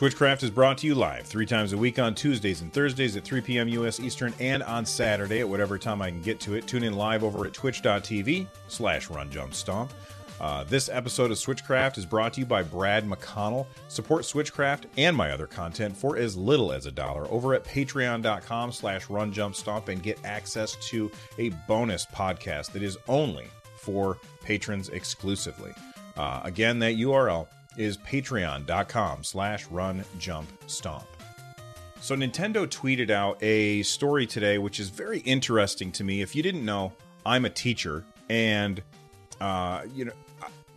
Switchcraft is brought to you live three times a week on Tuesdays and Thursdays at 3 p.m. U.S. Eastern and on Saturday at whatever time I can get to it. Tune in live over at twitch.tv slash run jump stomp. Uh, this episode of Switchcraft is brought to you by Brad McConnell. Support Switchcraft and my other content for as little as a dollar over at patreon.com slash run jump stomp and get access to a bonus podcast that is only for patrons exclusively. Uh, again, that URL is patreon.com slash run jump stomp. So Nintendo tweeted out a story today, which is very interesting to me. If you didn't know, I'm a teacher, and uh, you know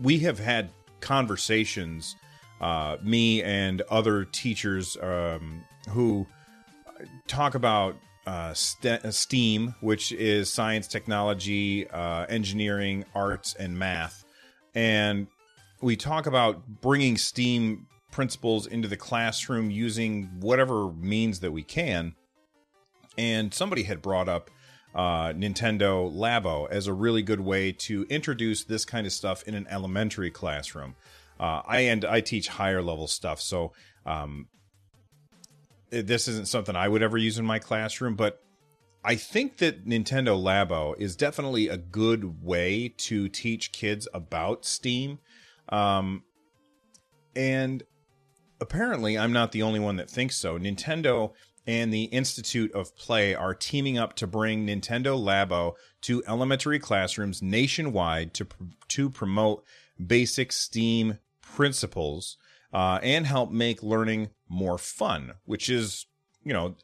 we have had conversations, uh, me and other teachers um, who talk about uh, st- STEAM, which is science, technology, uh, engineering, arts, and math, and we talk about bringing STEAM principles into the classroom using whatever means that we can. And somebody had brought up uh, Nintendo Labo as a really good way to introduce this kind of stuff in an elementary classroom. Uh, I and I teach higher level stuff, so um, this isn't something I would ever use in my classroom. But I think that Nintendo Labo is definitely a good way to teach kids about STEAM um, and apparently, I'm not the only one that thinks so. Nintendo and the Institute of Play are teaming up to bring Nintendo Labo to elementary classrooms nationwide to to promote basic STEAM principles uh, and help make learning more fun. Which is, you know,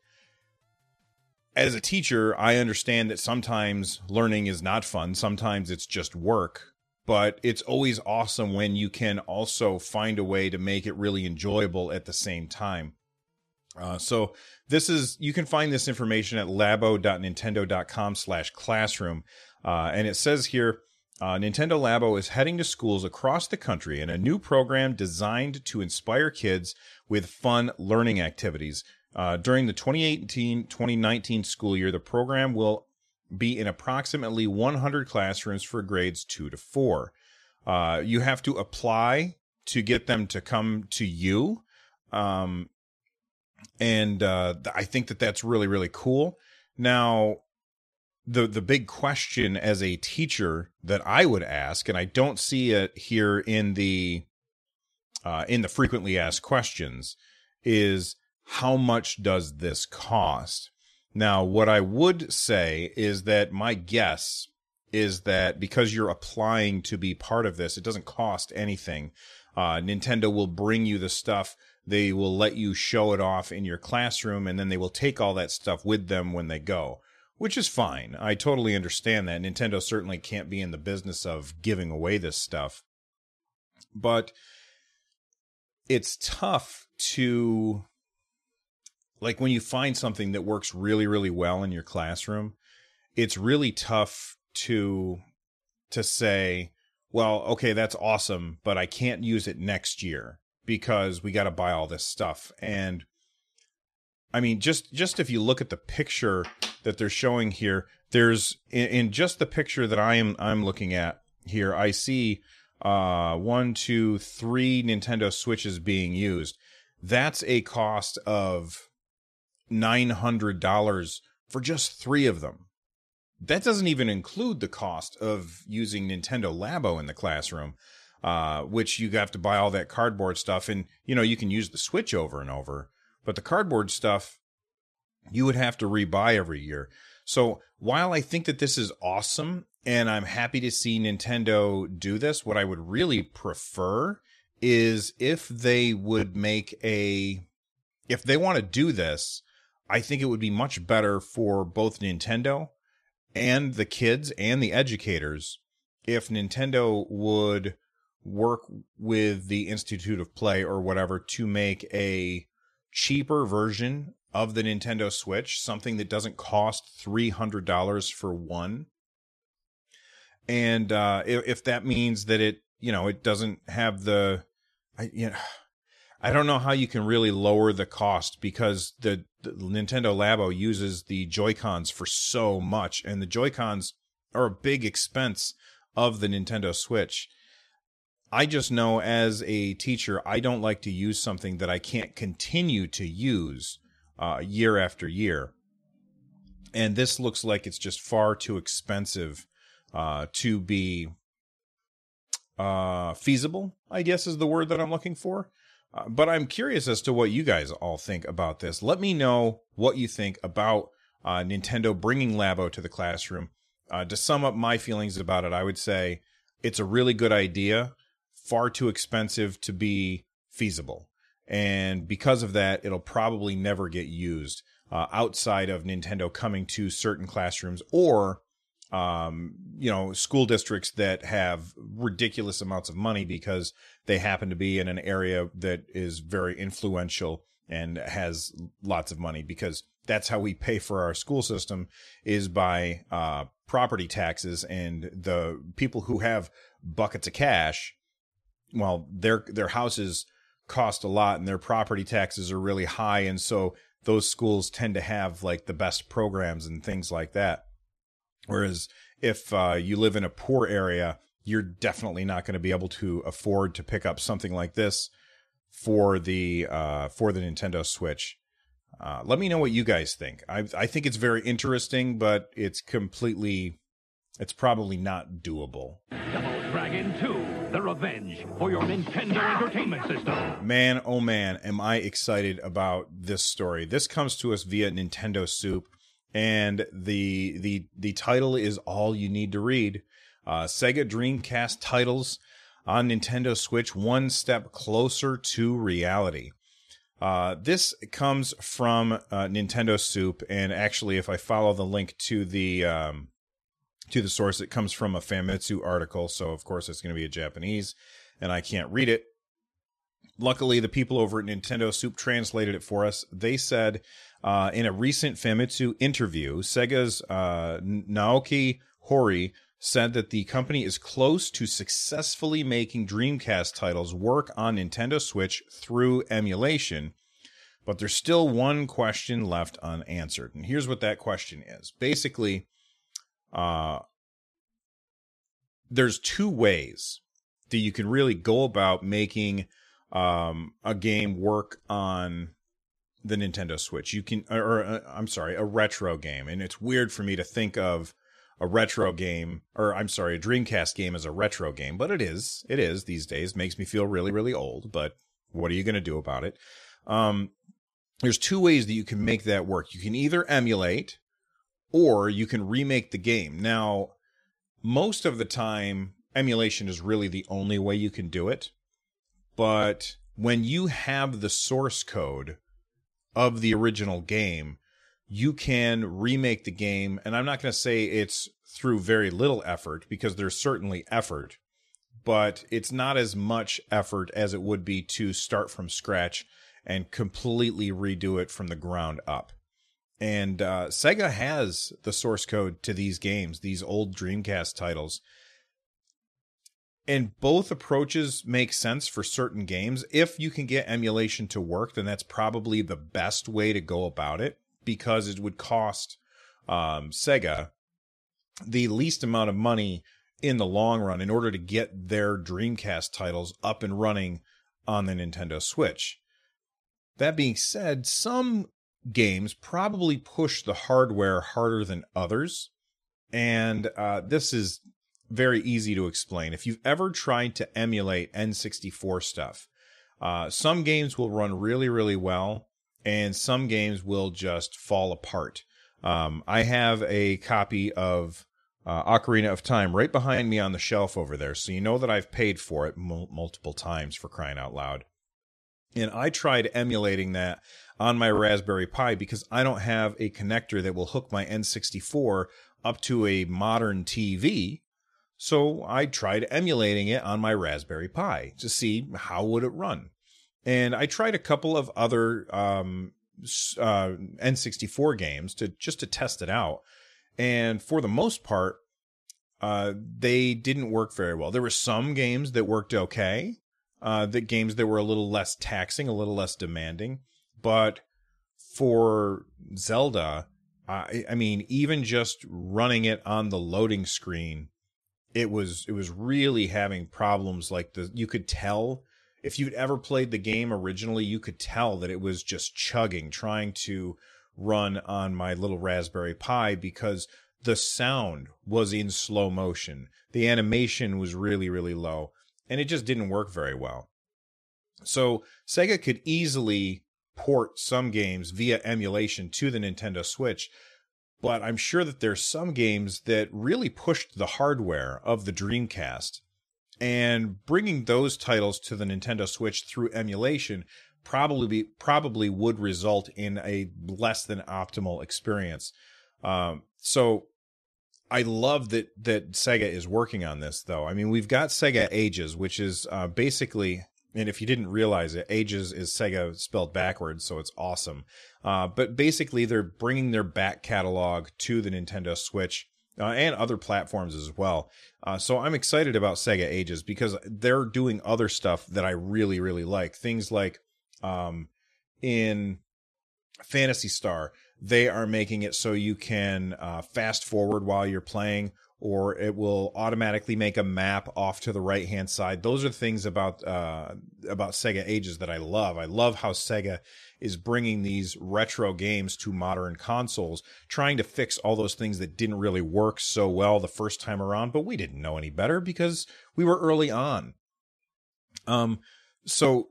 as a teacher, I understand that sometimes learning is not fun. Sometimes it's just work but it's always awesome when you can also find a way to make it really enjoyable at the same time. Uh, so this is you can find this information at labo.nintendo.com slash classroom. Uh, and it says here, uh, Nintendo Labo is heading to schools across the country in a new program designed to inspire kids with fun learning activities. Uh, during the 2018 2019 school year, the program will be in approximately 100 classrooms for grades two to four. Uh, you have to apply to get them to come to you. Um, and uh, I think that that's really, really cool. Now, the the big question as a teacher that I would ask, and I don't see it here in the uh, in the frequently asked questions, is how much does this cost? Now, what I would say is that my guess is that because you're applying to be part of this, it doesn't cost anything. Uh, Nintendo will bring you the stuff. They will let you show it off in your classroom, and then they will take all that stuff with them when they go, which is fine. I totally understand that. Nintendo certainly can't be in the business of giving away this stuff. But it's tough to like when you find something that works really really well in your classroom it's really tough to to say well okay that's awesome but i can't use it next year because we got to buy all this stuff. And i mean just just if you look at the picture that they're showing here there's in, in just the picture that i am i'm looking at here i see uh one two three nintendo switches being used. That's a cost of $900 for just three of them. That doesn't even include the cost of using Nintendo Labo in the classroom, uh, which you have to buy all that cardboard stuff. And, you know, you can use the Switch over and over, but the cardboard stuff you would have to rebuy every year. So while I think that this is awesome and I'm happy to see Nintendo do this, what I would really prefer is if they would make a if they want to do this, I think it would be much better for both Nintendo and the kids and the educators if Nintendo would work with the Institute of Play or whatever to make a cheaper version of the Nintendo Switch, something that doesn't cost $300 for one. And uh, if, if that means that it, you know, it doesn't have the, I, you know, I don't know how you can really lower the cost because the, the Nintendo Labo uses the Joy Cons for so much, and the Joy Cons are a big expense of the Nintendo Switch. I just know as a teacher, I don't like to use something that I can't continue to use uh, year after year. And this looks like it's just far too expensive uh, to be uh, feasible, I guess is the word that I'm looking for. Uh, but I'm curious as to what you guys all think about this. Let me know what you think about uh, Nintendo bringing Labo to the classroom. Uh, to sum up my feelings about it, I would say it's a really good idea, far too expensive to be feasible. And because of that, it'll probably never get used uh, outside of Nintendo coming to certain classrooms or um, you know, school districts that have ridiculous amounts of money because they happen to be in an area that is very influential and has lots of money because that's how we pay for our school system is by uh, property taxes and the people who have buckets of cash well their their houses cost a lot and their property taxes are really high and so those schools tend to have like the best programs and things like that Whereas if uh, you live in a poor area, you're definitely not going to be able to afford to pick up something like this for the uh, for the Nintendo Switch. Uh, let me know what you guys think. I I think it's very interesting, but it's completely, it's probably not doable. Double Dragon 2, The Revenge for your Nintendo Entertainment System. Man, oh man, am I excited about this story. This comes to us via Nintendo Soup and the the the title is all you need to read. Uh, Sega Dreamcast titles on Nintendo Switch, one step closer to reality. Uh, this comes from uh, Nintendo Soup, and actually, if I follow the link to the um, to the source, it comes from a Famitsu article. So, of course, it's going to be a Japanese, and I can't read it. Luckily, the people over at Nintendo Soup translated it for us. They said uh, in a recent Famitsu interview, Sega's uh, Naoki Hori said that the company is close to successfully making Dreamcast titles work on Nintendo Switch through emulation, but there's still one question left unanswered. And here's what that question is basically, uh, there's two ways that you can really go about making um, a game work on the Nintendo Switch. You can, or, or uh, I'm sorry, a retro game. And it's weird for me to think of a retro game, or I'm sorry, a Dreamcast game as a retro game, but it is. It is these days. Makes me feel really, really old, but what are you going to do about it? Um, there's two ways that you can make that work. You can either emulate or you can remake the game. Now, most of the time, emulation is really the only way you can do it. But when you have the source code of the original game, you can remake the game. And I'm not going to say it's through very little effort because there's certainly effort, but it's not as much effort as it would be to start from scratch and completely redo it from the ground up. And uh, Sega has the source code to these games, these old Dreamcast titles and both approaches make sense for certain games. If you can get emulation to work, then that's probably the best way to go about it because it would cost um, Sega the least amount of money in the long run in order to get their Dreamcast titles up and running on the Nintendo Switch. That being said, some games probably push the hardware harder than others. And uh, this is very easy to explain. If you've ever tried to emulate N64 stuff, uh, some games will run really, really well, and some games will just fall apart. Um, I have a copy of uh, Ocarina of Time right behind me on the shelf over there. So you know that I've paid for it m- multiple times for crying out loud. And I tried emulating that on my Raspberry Pi because I don't have a connector that will hook my N64 up to a modern TV. So I tried emulating it on my Raspberry Pi to see how would it run. And I tried a couple of other um, uh, N64 games to just to test it out. And for the most part, uh, they didn't work very well. There were some games that worked okay, uh, the games that were a little less taxing, a little less demanding. But for Zelda, I, I mean, even just running it on the loading screen, it was it was really having problems. Like the you could tell if you'd ever played the game originally, you could tell that it was just chugging, trying to run on my little Raspberry Pi because the sound was in slow motion. The animation was really, really low, and it just didn't work very well. So Sega could easily port some games via emulation to the Nintendo Switch, but I'm sure that there's some games that really pushed the hardware of the Dreamcast. And bringing those titles to the Nintendo Switch through emulation probably probably would result in a less than optimal experience. Um, so I love that that Sega is working on this though. I mean, we've got Sega Ages, which is uh, basically and if you didn't realize it, Ages is Sega spelled backwards, so it's awesome. Uh, but basically, they're bringing their back catalog to the Nintendo Switch uh, and other platforms as well. Uh, so I'm excited about Sega Ages because they're doing other stuff that I really, really like. Things like um, in Phantasy Star, they are making it so you can uh, fast forward while you're playing or it will automatically make a map off to the right hand side. Those are things about uh, about Sega Ages that I love. I love how Sega is bringing these retro games to modern consoles, trying to fix all those things that didn't really work so well the first time around, but we didn't know any better because we were early on. Um, so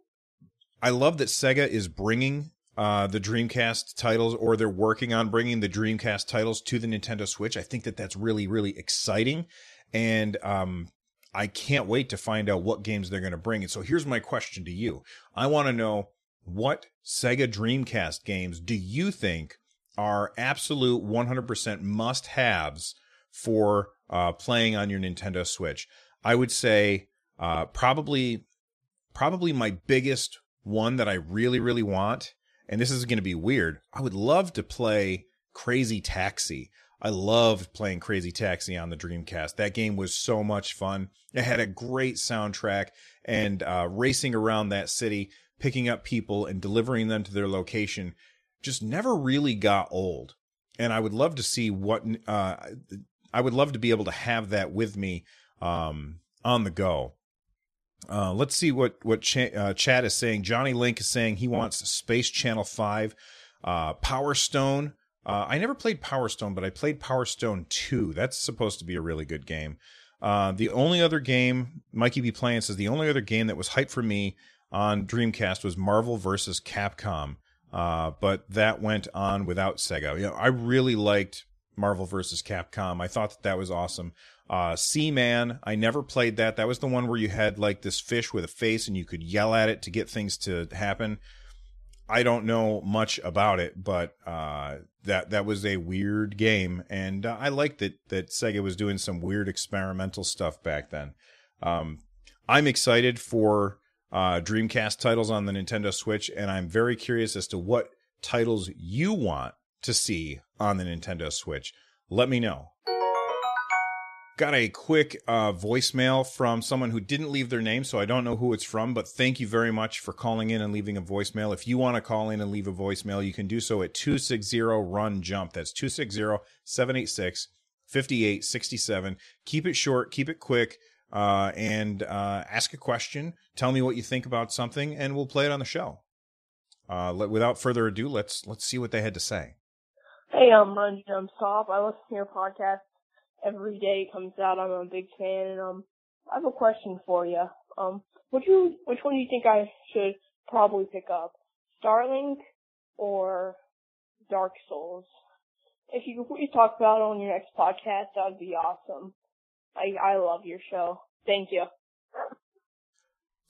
I love that Sega is bringing uh, the Dreamcast titles, or they're working on bringing the Dreamcast titles to the Nintendo Switch. I think that that's really, really exciting, and um, I can't wait to find out what games they're going to bring. And so here's my question to you: I want to know what Sega Dreamcast games do you think are absolute 100% must-haves for uh, playing on your Nintendo Switch? I would say uh, probably, probably my biggest one that I really, really want and this is going to be weird. I would love to play Crazy Taxi. I loved playing Crazy Taxi on the Dreamcast. That game was so much fun. It had a great soundtrack and uh, racing around that city, picking up people and delivering them to their location just never really got old. And I would love to see what uh, I would love to be able to have that with me um, on the go. Uh, let's see what what Ch- uh, Chad is saying. Johnny Link is saying he wants Space Channel Five, uh, Power Stone. Uh, I never played Power Stone, but I played Power Stone Two. That's supposed to be a really good game. Uh, the only other game Mikey B playing says the only other game that was hype for me on Dreamcast was Marvel versus Capcom, uh, but that went on without Sega. You know, I really liked Marvel versus Capcom. I thought that that was awesome. Uh, Seaman, I never played that. That was the one where you had like this fish with a face and you could yell at it to get things to happen. I don't know much about it, but uh, that that was a weird game, and uh, I liked that that Sega was doing some weird experimental stuff back then. Um, I'm excited for uh, Dreamcast titles on the Nintendo Switch, and I'm very curious as to what titles you want to see on the Nintendo Switch. Let me know. Got a quick uh, voicemail from someone who didn't leave their name, so I don't know who it's from, but thank you very much for calling in and leaving a voicemail. If you want to call in and leave a voicemail, you can do so at 260 Run Jump. That's 260 786 5867. Keep it short, keep it quick, uh, and uh, ask a question. Tell me what you think about something, and we'll play it on the show. Uh, let, without further ado, let's let's see what they had to say. Hey, I'm Run Jump Stop. I listen to your podcast every day it comes out. I'm a big fan, and um, I have a question for you. Um, would you, which one do you think I should probably pick up, Starlink or Dark Souls? if you could please talk about it on your next podcast, that would be awesome. I I love your show. Thank you.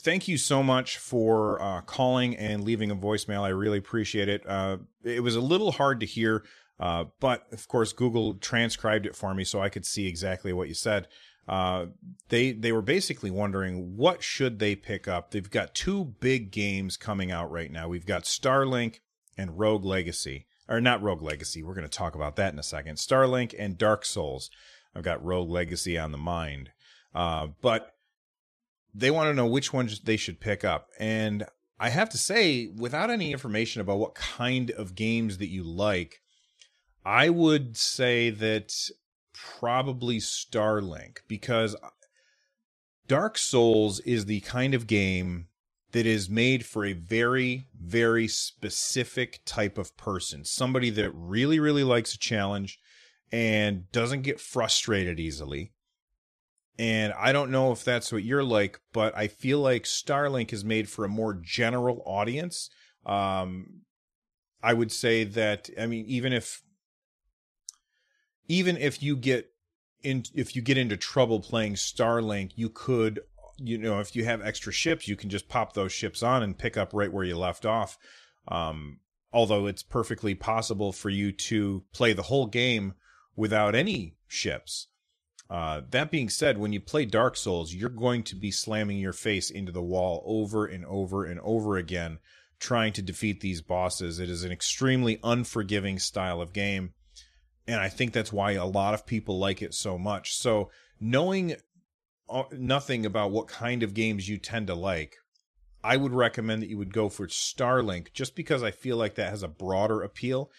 Thank you so much for uh, calling and leaving a voicemail. I really appreciate it. Uh, it was a little hard to hear, uh, but of course, Google transcribed it for me so I could see exactly what you said. Uh, they they were basically wondering what should they pick up. They've got two big games coming out right now. We've got Starlink and Rogue Legacy, or not Rogue Legacy. We're going to talk about that in a second. Starlink and Dark Souls. I've got Rogue Legacy on the mind, uh, but they want to know which ones they should pick up. And I have to say, without any information about what kind of games that you like, I would say that probably Starlink because Dark Souls is the kind of game that is made for a very, very specific type of person. Somebody that really, really likes a challenge and doesn't get frustrated easily. And I don't know if that's what you're like, but I feel like Starlink is made for a more general audience. Um, I would say that, I mean, even if, even if you get in, if you get into trouble playing Starlink, you could, you know, if you have extra ships, you can just pop those ships on and pick up right where you left off. Um, although it's perfectly possible for you to play the whole game without any ships. Uh, that being said, when you play Dark Souls, you're going to be slamming your face into the wall over and over and over again, trying to defeat these bosses. It is an extremely unforgiving style of game. And I think that's why a lot of people like it so much. So, knowing uh, nothing about what kind of games you tend to like, I would recommend that you would go for Starlink just because I feel like that has a broader appeal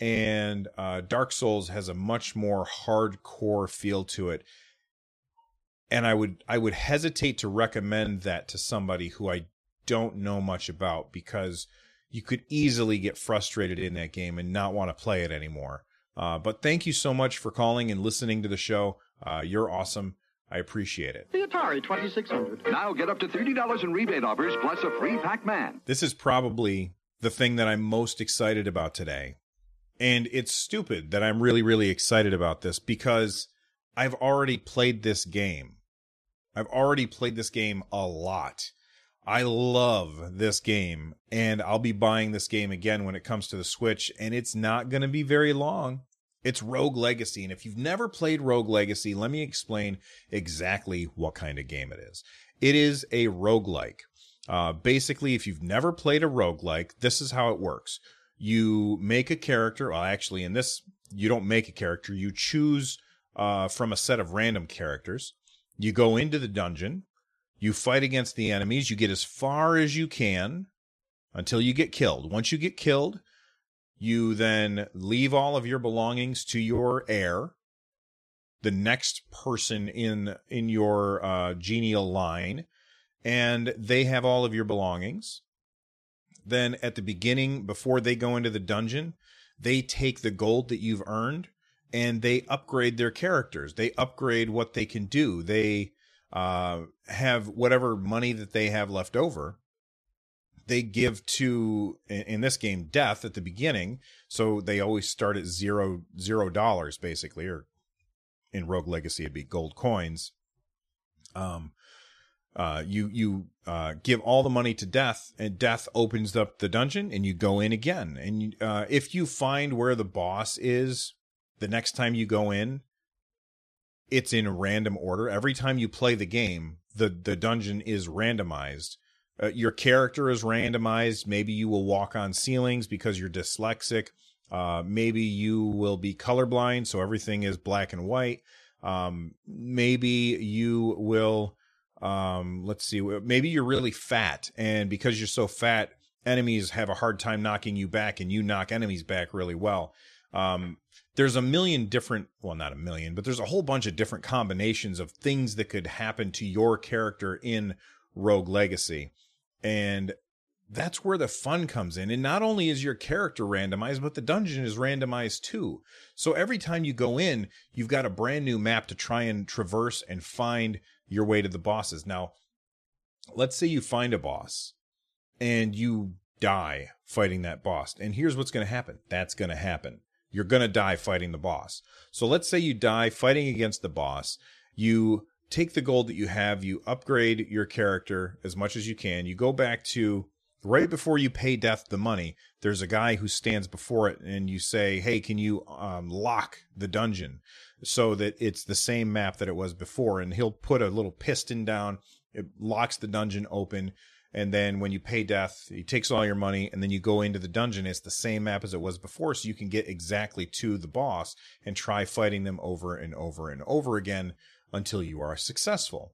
and uh, Dark Souls has a much more hardcore feel to it. And I would I would hesitate to recommend that to somebody who I don't know much about because you could easily get frustrated in that game and not want to play it anymore. Uh, but thank you so much for calling and listening to the show. Uh, you're awesome. I appreciate it. The Atari 2600. Now get up to $30 in rebate offers plus a free Pac Man. This is probably the thing that I'm most excited about today and it's stupid that I'm really, really excited about this because I've already played this game. I've already played this game a lot. I love this game, and I'll be buying this game again when it comes to the Switch, and it's not going to be very long. It's Rogue Legacy, and if you've never played Rogue Legacy, let me explain exactly what kind of game it is. It is a roguelike. Uh, basically, if you've never played a roguelike, this is how it works you make a character. Well, actually, in this, you don't make a character. You choose uh, from a set of random characters. You go into the dungeon. You fight against the enemies. You get as far as you can until you get killed. Once you get killed, you then leave all of your belongings to your heir, the next person in in your uh, genial line, and they have all of your belongings then at the beginning, before they go into the dungeon, they take the gold that you've earned and they upgrade their characters. They upgrade what they can do. They uh, have whatever money that they have left over. They give to in this game death at the beginning, so they always start at zero zero dollars basically, or in Rogue Legacy it'd be gold coins. Um, uh, you you uh, give all the money to death and death opens up the dungeon and you go in again. And uh, if you find where the boss is the next time you go in it's in random order. Every time you play the game the the dungeon is randomized uh, your character is randomized. Maybe you will walk on ceilings because you're dyslexic. Uh, maybe you will be colorblind so everything is black and white. Um, maybe you will um let's see maybe you're really fat and because you're so fat enemies have a hard time knocking you back and you knock enemies back really well. Um there's a million different well not a million but there's a whole bunch of different combinations of things that could happen to your character in rogue legacy and that's where the fun comes in. And not only is your character randomized, but the dungeon is randomized too. So every time you go in, you've got a brand new map to try and traverse and find your way to the bosses. Now, let's say you find a boss and you die fighting that boss. And here's what's going to happen. That's going to happen. you're going to die fighting the boss. So let's say you die fighting against the boss. You take the gold that you have, you upgrade your character as much as you can. You go back to right before you pay death the money. There's a guy who stands before it, and you say, "Hey, can you um, lock the dungeon so that it's the same map that it was before?" And he'll put a little piston down. It locks the dungeon open and then when you pay death, he takes all your money, and then you go into the dungeon. It's the same map as it was before, so you can get exactly to the boss and try fighting them over and over and over again until you are successful.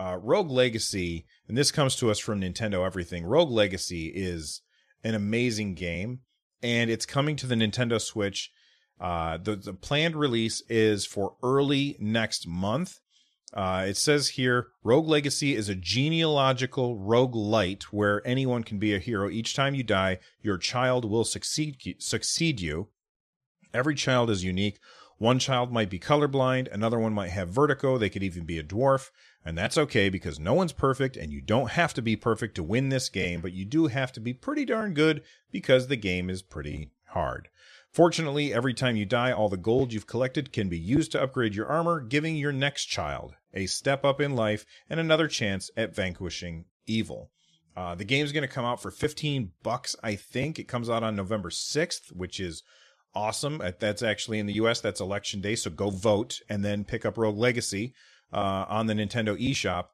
Uh, Rogue Legacy, and this comes to us from Nintendo Everything. Rogue Legacy is an amazing game, and it's coming to the Nintendo Switch. Uh, the, the planned release is for early next month. Uh, it says here Rogue Legacy is a genealogical roguelite where anyone can be a hero. Each time you die, your child will succeed, succeed you. Every child is unique. One child might be colorblind, another one might have vertigo, they could even be a dwarf, and that's okay because no one's perfect and you don't have to be perfect to win this game, but you do have to be pretty darn good because the game is pretty hard. Fortunately, every time you die, all the gold you've collected can be used to upgrade your armor, giving your next child a step up in life and another chance at vanquishing evil. Uh, the game's going to come out for 15 bucks, I think. It comes out on November 6th, which is awesome. Uh, that's actually in the US, that's election day. So go vote and then pick up Rogue Legacy uh, on the Nintendo eShop.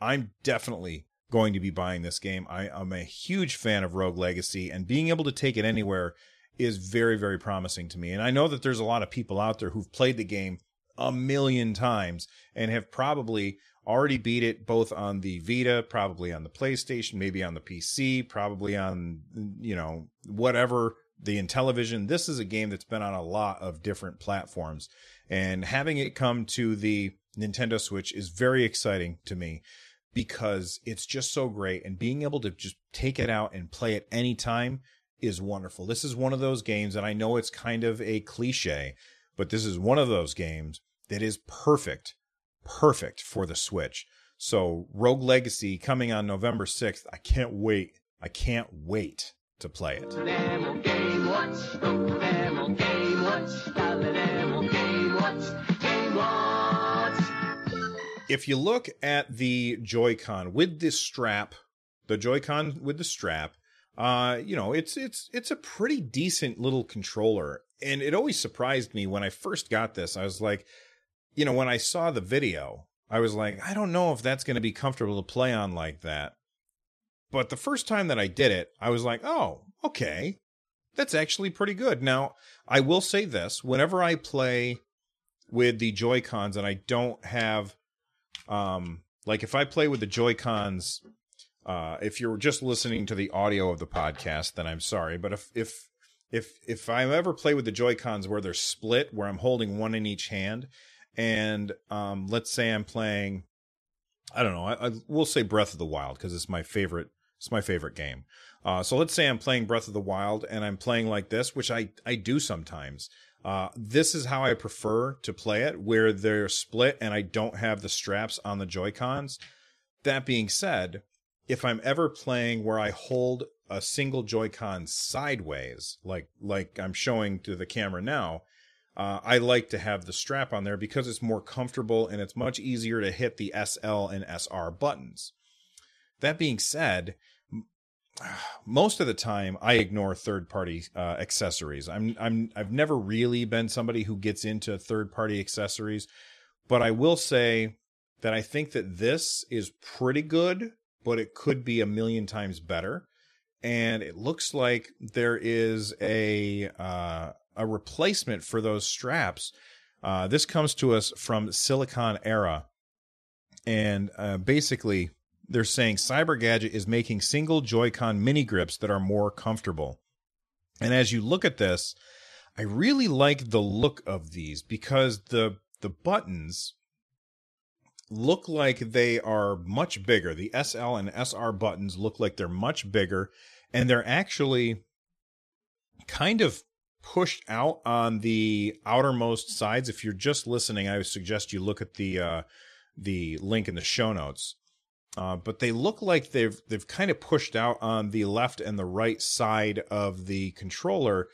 I'm definitely going to be buying this game. I, am a huge fan of Rogue Legacy, and being able to take it anywhere is very, very promising to me. And I know that there's a lot of people out there who've played the game a million times and have probably already beat it both on the Vita, probably on the PlayStation, maybe on the PC, probably on, you know, whatever the Intellivision. This is a game that's been on a lot of different platforms. And having it come to the Nintendo Switch is very exciting to me because it's just so great. And being able to just take it out and play it anytime is wonderful. This is one of those games, and I know it's kind of a cliche, but this is one of those games that is perfect, perfect for the Switch. So, Rogue Legacy coming on November 6th. I can't wait. I can't wait to play it. If you look at the Joy-Con with this strap, the Joy-Con with the strap, uh, you know, it's it's it's a pretty decent little controller. And it always surprised me when I first got this. I was like, you know, when I saw the video, I was like, I don't know if that's going to be comfortable to play on like that. But the first time that I did it, I was like, oh, okay. That's actually pretty good. Now, I will say this whenever I play with the Joy Cons and I don't have, um, like if I play with the Joy Cons uh, if you're just listening to the audio of the podcast, then I'm sorry. But if if if if I ever play with the Joy Cons where they're split, where I'm holding one in each hand, and um, let's say I'm playing, I don't know, I, I will say Breath of the Wild because it's my favorite. It's my favorite game. Uh, so let's say I'm playing Breath of the Wild and I'm playing like this, which I I do sometimes. Uh, this is how I prefer to play it, where they're split and I don't have the straps on the Joy Cons. That being said, if I'm ever playing where I hold a single Joy-Con sideways, like like I'm showing to the camera now, uh, I like to have the strap on there because it's more comfortable and it's much easier to hit the SL and SR buttons. That being said, most of the time I ignore third-party uh, accessories. I'm I'm I've never really been somebody who gets into third-party accessories, but I will say that I think that this is pretty good but it could be a million times better. And it looks like there is a uh, a replacement for those straps. Uh, this comes to us from Siliconera, and uh, basically they're saying Cyber Gadget is making single Joy-Con mini grips that are more comfortable. And as you look at this, I really like the look of these because the the buttons look like they are much bigger. The SL and SR buttons look like they're much bigger, and they're actually kind of pushed out on the outermost sides. If you're just listening, I would suggest you look at the uh, the link in the show notes. Uh, but they look like they've they've kind of pushed out on the left and the right side of the controller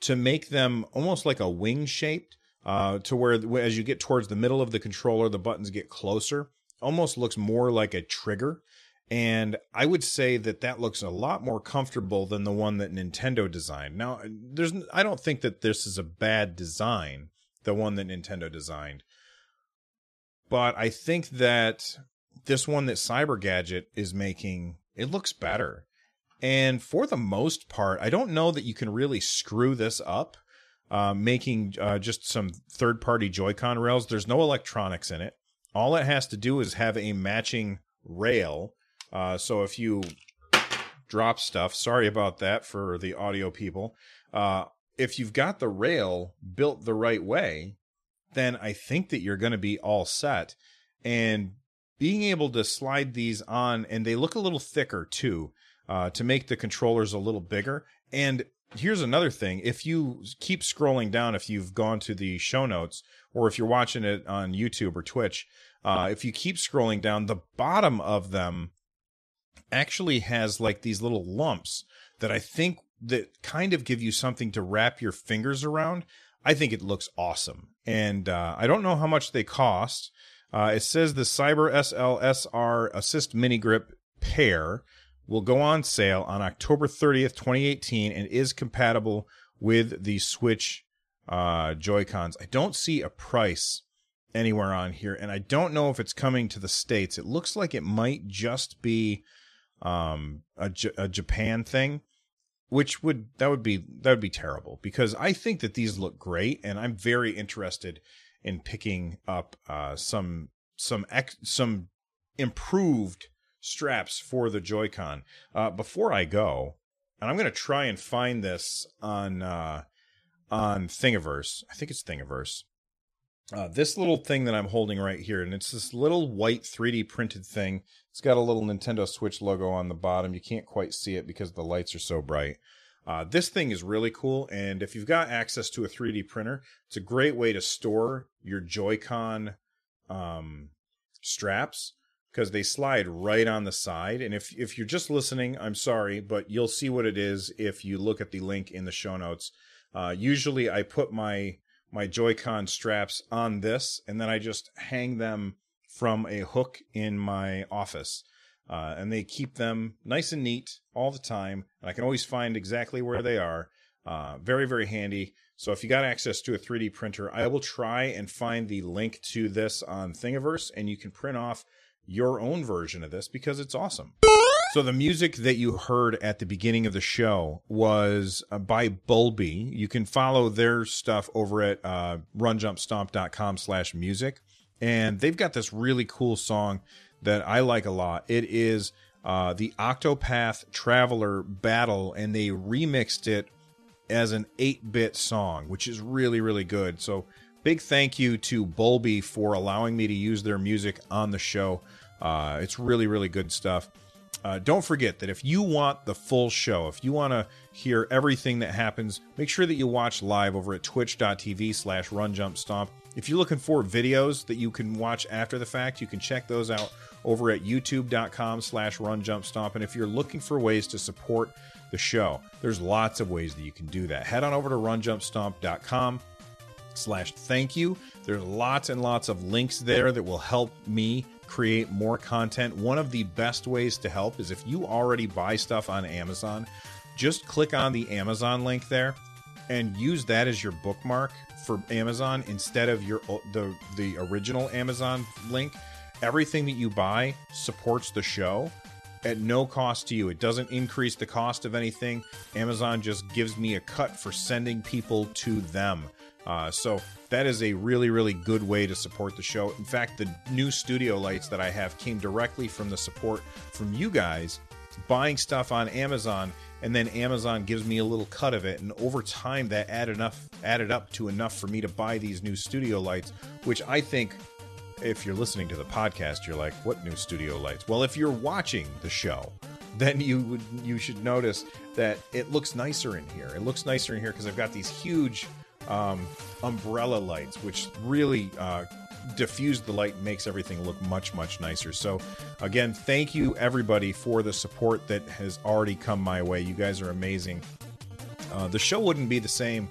to make them almost like a wing shaped, uh, to where as you get towards the middle of the controller, the buttons get closer. Almost looks more like a trigger. And I would say that that looks a lot more comfortable than the one that Nintendo designed. Now, there's I don't think that this is a bad design, the one that Nintendo designed. But I think that this one that Cyber Gadget is making, it looks better. And for the most part, I don't know that you can really screw this up, uh, making uh, just some third party Joy-Con rails. There's no electronics in it. All it has to do is have a matching rail. Uh, so if you drop stuff, sorry about that for the audio people. Uh, if you've got the rail built the right way, then I think that you're going to be all set. And being able to slide these on, and they look a little thicker too uh, to make the controllers a little bigger. And here's another thing if you keep scrolling down, if you've gone to the show notes, or if you're watching it on YouTube or Twitch, uh, if you keep scrolling down, the bottom of them actually has like these little lumps that I think that kind of give you something to wrap your fingers around. I think it looks awesome. And uh, I don't know how much they cost. Uh, it says the Cyber SLSR Assist Mini Grip pair will go on sale on October 30th, 2018, and is compatible with the Switch uh, Joy Cons. I don't see a price anywhere on here, and I don't know if it's coming to the States. It looks like it might just be um, a, J- a Japan thing, which would that would be that would be terrible because I think that these look great, and I'm very interested in picking up uh, some some ex- some improved straps for the Joy-Con. Uh, before I go, and I'm to try and find this on uh, on Thingiverse. I think it's Thingiverse. Uh, this little thing that I'm holding right here, and it's this little white 3D printed thing. It's got a little Nintendo Switch logo on the bottom. You can't quite see it because the lights are so bright. Uh, this thing is really cool, and if you've got access to a 3D printer, it's a great way to store your Joy-Con um, straps because they slide right on the side. And if if you're just listening, I'm sorry, but you'll see what it is if you look at the link in the show notes. Uh, usually, I put my my Joy-Con straps on this, and then I just hang them from a hook in my office. Uh, and they keep them nice and neat all the time. And I can always find exactly where they are. Uh, very, very handy. So if you got access to a 3D printer, I will try and find the link to this on Thingiverse, and you can print off your own version of this because it's awesome. So the music that you heard at the beginning of the show was uh, by Bulby. You can follow their stuff over at uh, runjumpstomp.com slash music. And they've got this really cool song that I like a lot. It is uh, the Octopath Traveler Battle, and they remixed it as an 8 bit song, which is really, really good. So big thank you to Bulby for allowing me to use their music on the show. Uh, it's really, really good stuff. Uh, don't forget that if you want the full show, if you want to hear everything that happens, make sure that you watch live over at twitch.tv slash runjumpstomp. If you're looking for videos that you can watch after the fact, you can check those out over at youtube.com slash runjumpstomp. And if you're looking for ways to support the show, there's lots of ways that you can do that. Head on over to runjumpstomp.com slash thank you. There's lots and lots of links there that will help me create more content. One of the best ways to help is if you already buy stuff on Amazon, just click on the Amazon link there and use that as your bookmark for Amazon instead of your the the original Amazon link. Everything that you buy supports the show at no cost to you. It doesn't increase the cost of anything. Amazon just gives me a cut for sending people to them. Uh, so that is a really, really good way to support the show. In fact, the new studio lights that I have came directly from the support from you guys buying stuff on Amazon, and then Amazon gives me a little cut of it. And over time, that added enough added up to enough for me to buy these new studio lights, which I think. If you're listening to the podcast, you're like, "What new studio lights?" Well, if you're watching the show, then you would you should notice that it looks nicer in here. It looks nicer in here because I've got these huge um, umbrella lights, which really uh, diffuse the light makes everything look much, much nicer. So, again, thank you everybody for the support that has already come my way. You guys are amazing. Uh, the show wouldn't be the same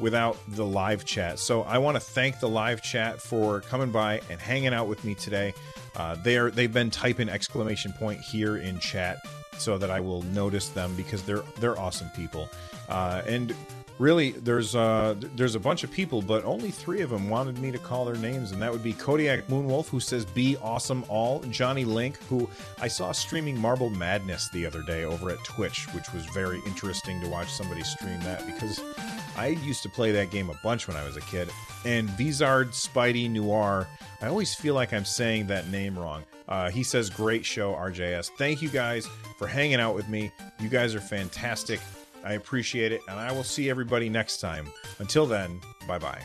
without the live chat. So I want to thank the live chat for coming by and hanging out with me today. Uh, they're they've been typing exclamation point here in chat so that I will notice them because they're they're awesome people. Uh, and really, there's uh, there's a bunch of people, but only three of them wanted me to call their names, and that would be Kodiak Moonwolf, who says "Be awesome all," Johnny Link, who I saw streaming Marble Madness the other day over at Twitch, which was very interesting to watch somebody stream that because I used to play that game a bunch when I was a kid. And Vizard Spidey Noir, I always feel like I'm saying that name wrong. Uh, he says, Great show, RJS. Thank you guys for hanging out with me. You guys are fantastic. I appreciate it, and I will see everybody next time. Until then, bye bye.